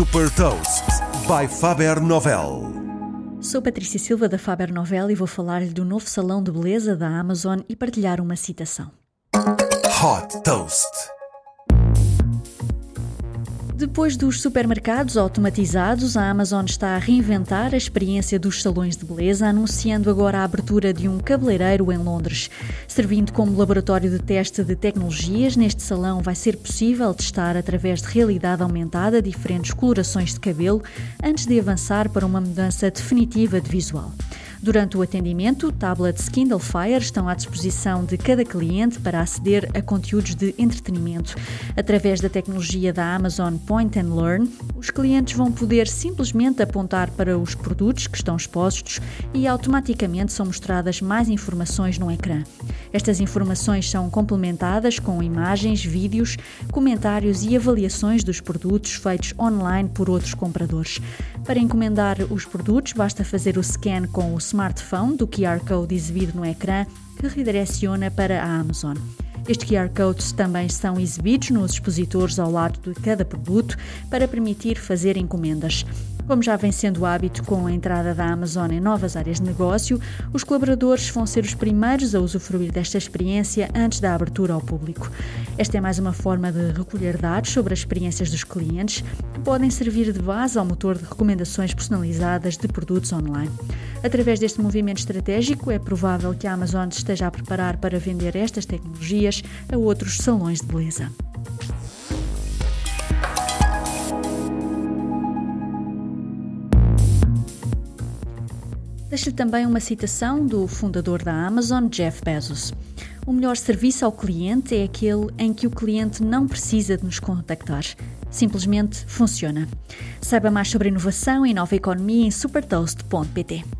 Super Toast by Faber Novel. Sou Patrícia Silva da Faber Novel e vou falar-lhe do novo salão de beleza da Amazon e partilhar uma citação. Hot Toast. Depois dos supermercados automatizados, a Amazon está a reinventar a experiência dos salões de beleza, anunciando agora a abertura de um cabeleireiro em Londres. Servindo como laboratório de teste de tecnologias, neste salão vai ser possível testar através de realidade aumentada diferentes colorações de cabelo antes de avançar para uma mudança definitiva de visual. Durante o atendimento, tablets Kindle Fire estão à disposição de cada cliente para aceder a conteúdos de entretenimento. Através da tecnologia da Amazon Point and Learn, os clientes vão poder simplesmente apontar para os produtos que estão expostos e automaticamente são mostradas mais informações no ecrã. Estas informações são complementadas com imagens, vídeos, comentários e avaliações dos produtos feitos online por outros compradores. Para encomendar os produtos, basta fazer o scan com o smartphone do QR Code exibido no ecrã que redireciona para a Amazon. Estes QR Codes também são exibidos nos expositores ao lado de cada produto para permitir fazer encomendas. Como já vem sendo hábito com a entrada da Amazon em novas áreas de negócio, os colaboradores vão ser os primeiros a usufruir desta experiência antes da abertura ao público. Esta é mais uma forma de recolher dados sobre as experiências dos clientes que podem servir de base ao motor de recomendações personalizadas de produtos online. Através deste movimento estratégico, é provável que a Amazon esteja a preparar para vender estas tecnologias a outros salões de beleza. Deixo-lhe também uma citação do fundador da Amazon, Jeff Bezos. O melhor serviço ao cliente é aquele em que o cliente não precisa de nos contactar. Simplesmente funciona. Saiba mais sobre inovação e nova economia em supertoast.pt.